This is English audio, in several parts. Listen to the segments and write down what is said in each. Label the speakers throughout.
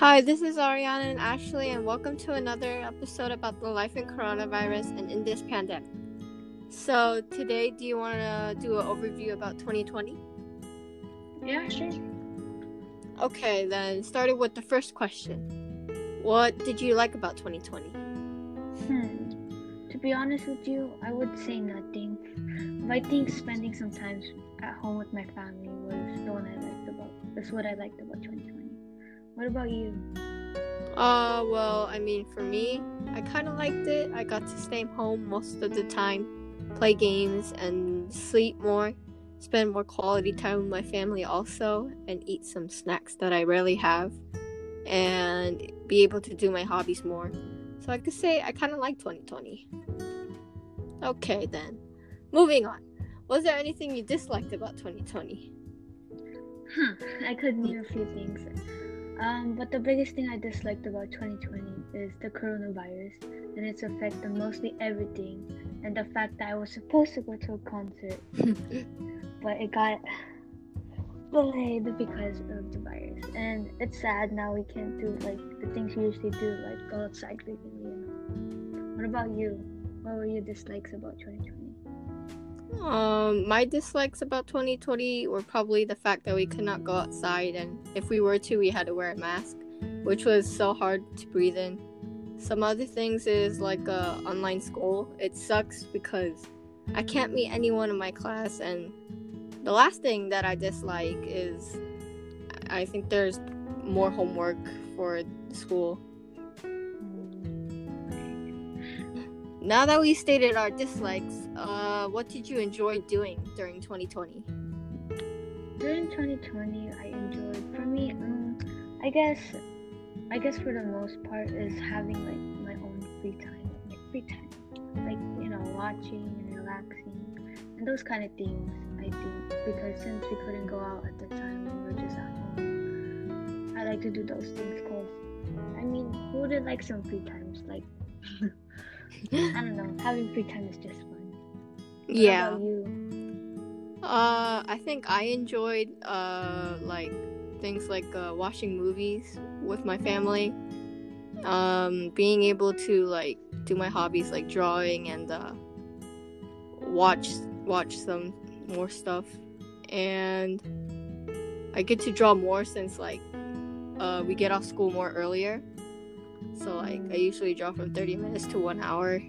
Speaker 1: Hi, this is Ariana and Ashley, and welcome to another episode about the life in coronavirus and in this pandemic. So, today, do you want to do an overview about 2020?
Speaker 2: Yeah, sure.
Speaker 1: Okay, then, starting with the first question What did you like about 2020?
Speaker 2: Hmm. To be honest with you, I would say nothing. But I think spending some time at home with my family was the one I liked about. That's what I liked about 2020. What about you?
Speaker 1: Uh, well, I mean, for me, I kind of liked it. I got to stay home most of the time, play games, and sleep more, spend more quality time with my family also, and eat some snacks that I rarely have, and be able to do my hobbies more. So I could say I kind of like 2020. Okay, then. Moving on. Was there anything you disliked about 2020?
Speaker 2: Huh, I could name a few things. Um, but the biggest thing I disliked about 2020 is the coronavirus and its effect on mostly everything, and the fact that I was supposed to go to a concert, but it got delayed because of the virus. And it's sad now we can't do like the things we usually do, like go outside frequently. You know. What about you? What were your dislikes about 2020?
Speaker 1: Um, my dislikes about 2020 were probably the fact that we could not go outside, and if we were to, we had to wear a mask, which was so hard to breathe in. Some other things is like uh, online school. It sucks because I can't meet anyone in my class, and the last thing that I dislike is I think there's more homework for school. Now that we stated our dislikes, uh, what did you enjoy doing during 2020?
Speaker 2: During 2020, I enjoyed. For me, um, I guess, I guess for the most part is having like my own free time, like free time, like you know, watching and relaxing, and those kind of things. I think because since we couldn't go out at the time, we were just at home. I like to do those things because, I mean, who would like some free times? Like. I don't know. Having free time is just fun.
Speaker 1: Yeah. Uh, I think I enjoyed uh like things like uh, watching movies with my family. Um, being able to like do my hobbies like drawing and uh, watch watch some more stuff, and I get to draw more since like uh, we get off school more earlier. So like I usually draw from 30 minutes to one hour.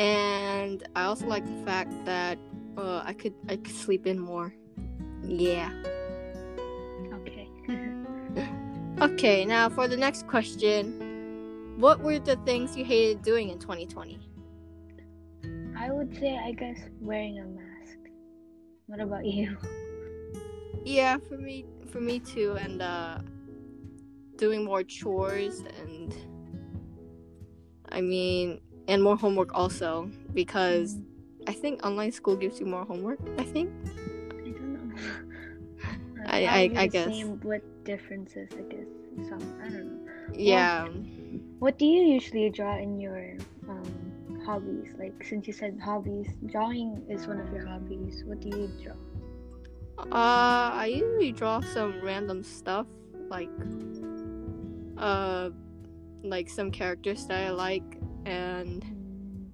Speaker 1: And I also like the fact that uh, I could I could sleep in more. Yeah.
Speaker 2: Okay.
Speaker 1: okay, now for the next question. What were the things you hated doing in 2020?
Speaker 2: I would say I guess wearing a mask. What about you?
Speaker 1: Yeah, for me for me too and uh doing more chores and I mean and more homework also because I think online school gives you more homework, I think.
Speaker 2: I don't know.
Speaker 1: I- I- I guess.
Speaker 2: Same with differences, I guess. Some I don't know.
Speaker 1: Yeah.
Speaker 2: What do you usually draw in your um, hobbies? Like since you said hobbies, drawing is one of your hobbies. What do you draw?
Speaker 1: Uh, I usually draw some random stuff like, uh, like some characters that I like, and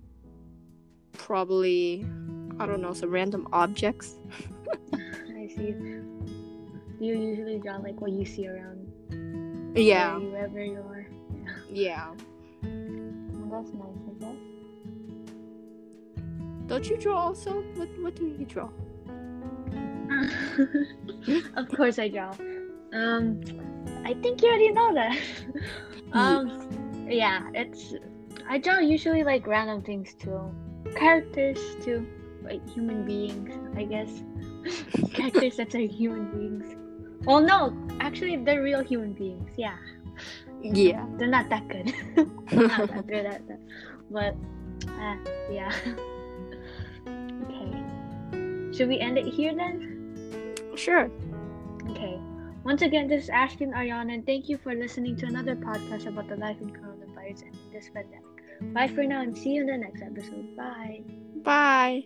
Speaker 1: probably, I don't know, some random objects.
Speaker 2: I see. Do you usually draw like what you see around
Speaker 1: Yeah,
Speaker 2: wherever you are?
Speaker 1: yeah.
Speaker 2: Well, that's nice, I guess.
Speaker 1: Don't you draw also? What What do you draw?
Speaker 2: of course I draw. Um, I think you already know that. um, yeah, it's I draw usually like random things too, characters too, like human beings. I guess characters that are human beings. Well, no, actually they're real human beings. Yeah,
Speaker 1: Yeah.
Speaker 2: they're not that good. not that they're that, that. But uh, yeah. okay. Should we end it here then?
Speaker 1: Sure.
Speaker 2: Okay. Once again, this is and Ariana, and thank you for listening to another podcast about the life in coronavirus and this pandemic. Bye for now, and see you in the next episode. Bye.
Speaker 1: Bye.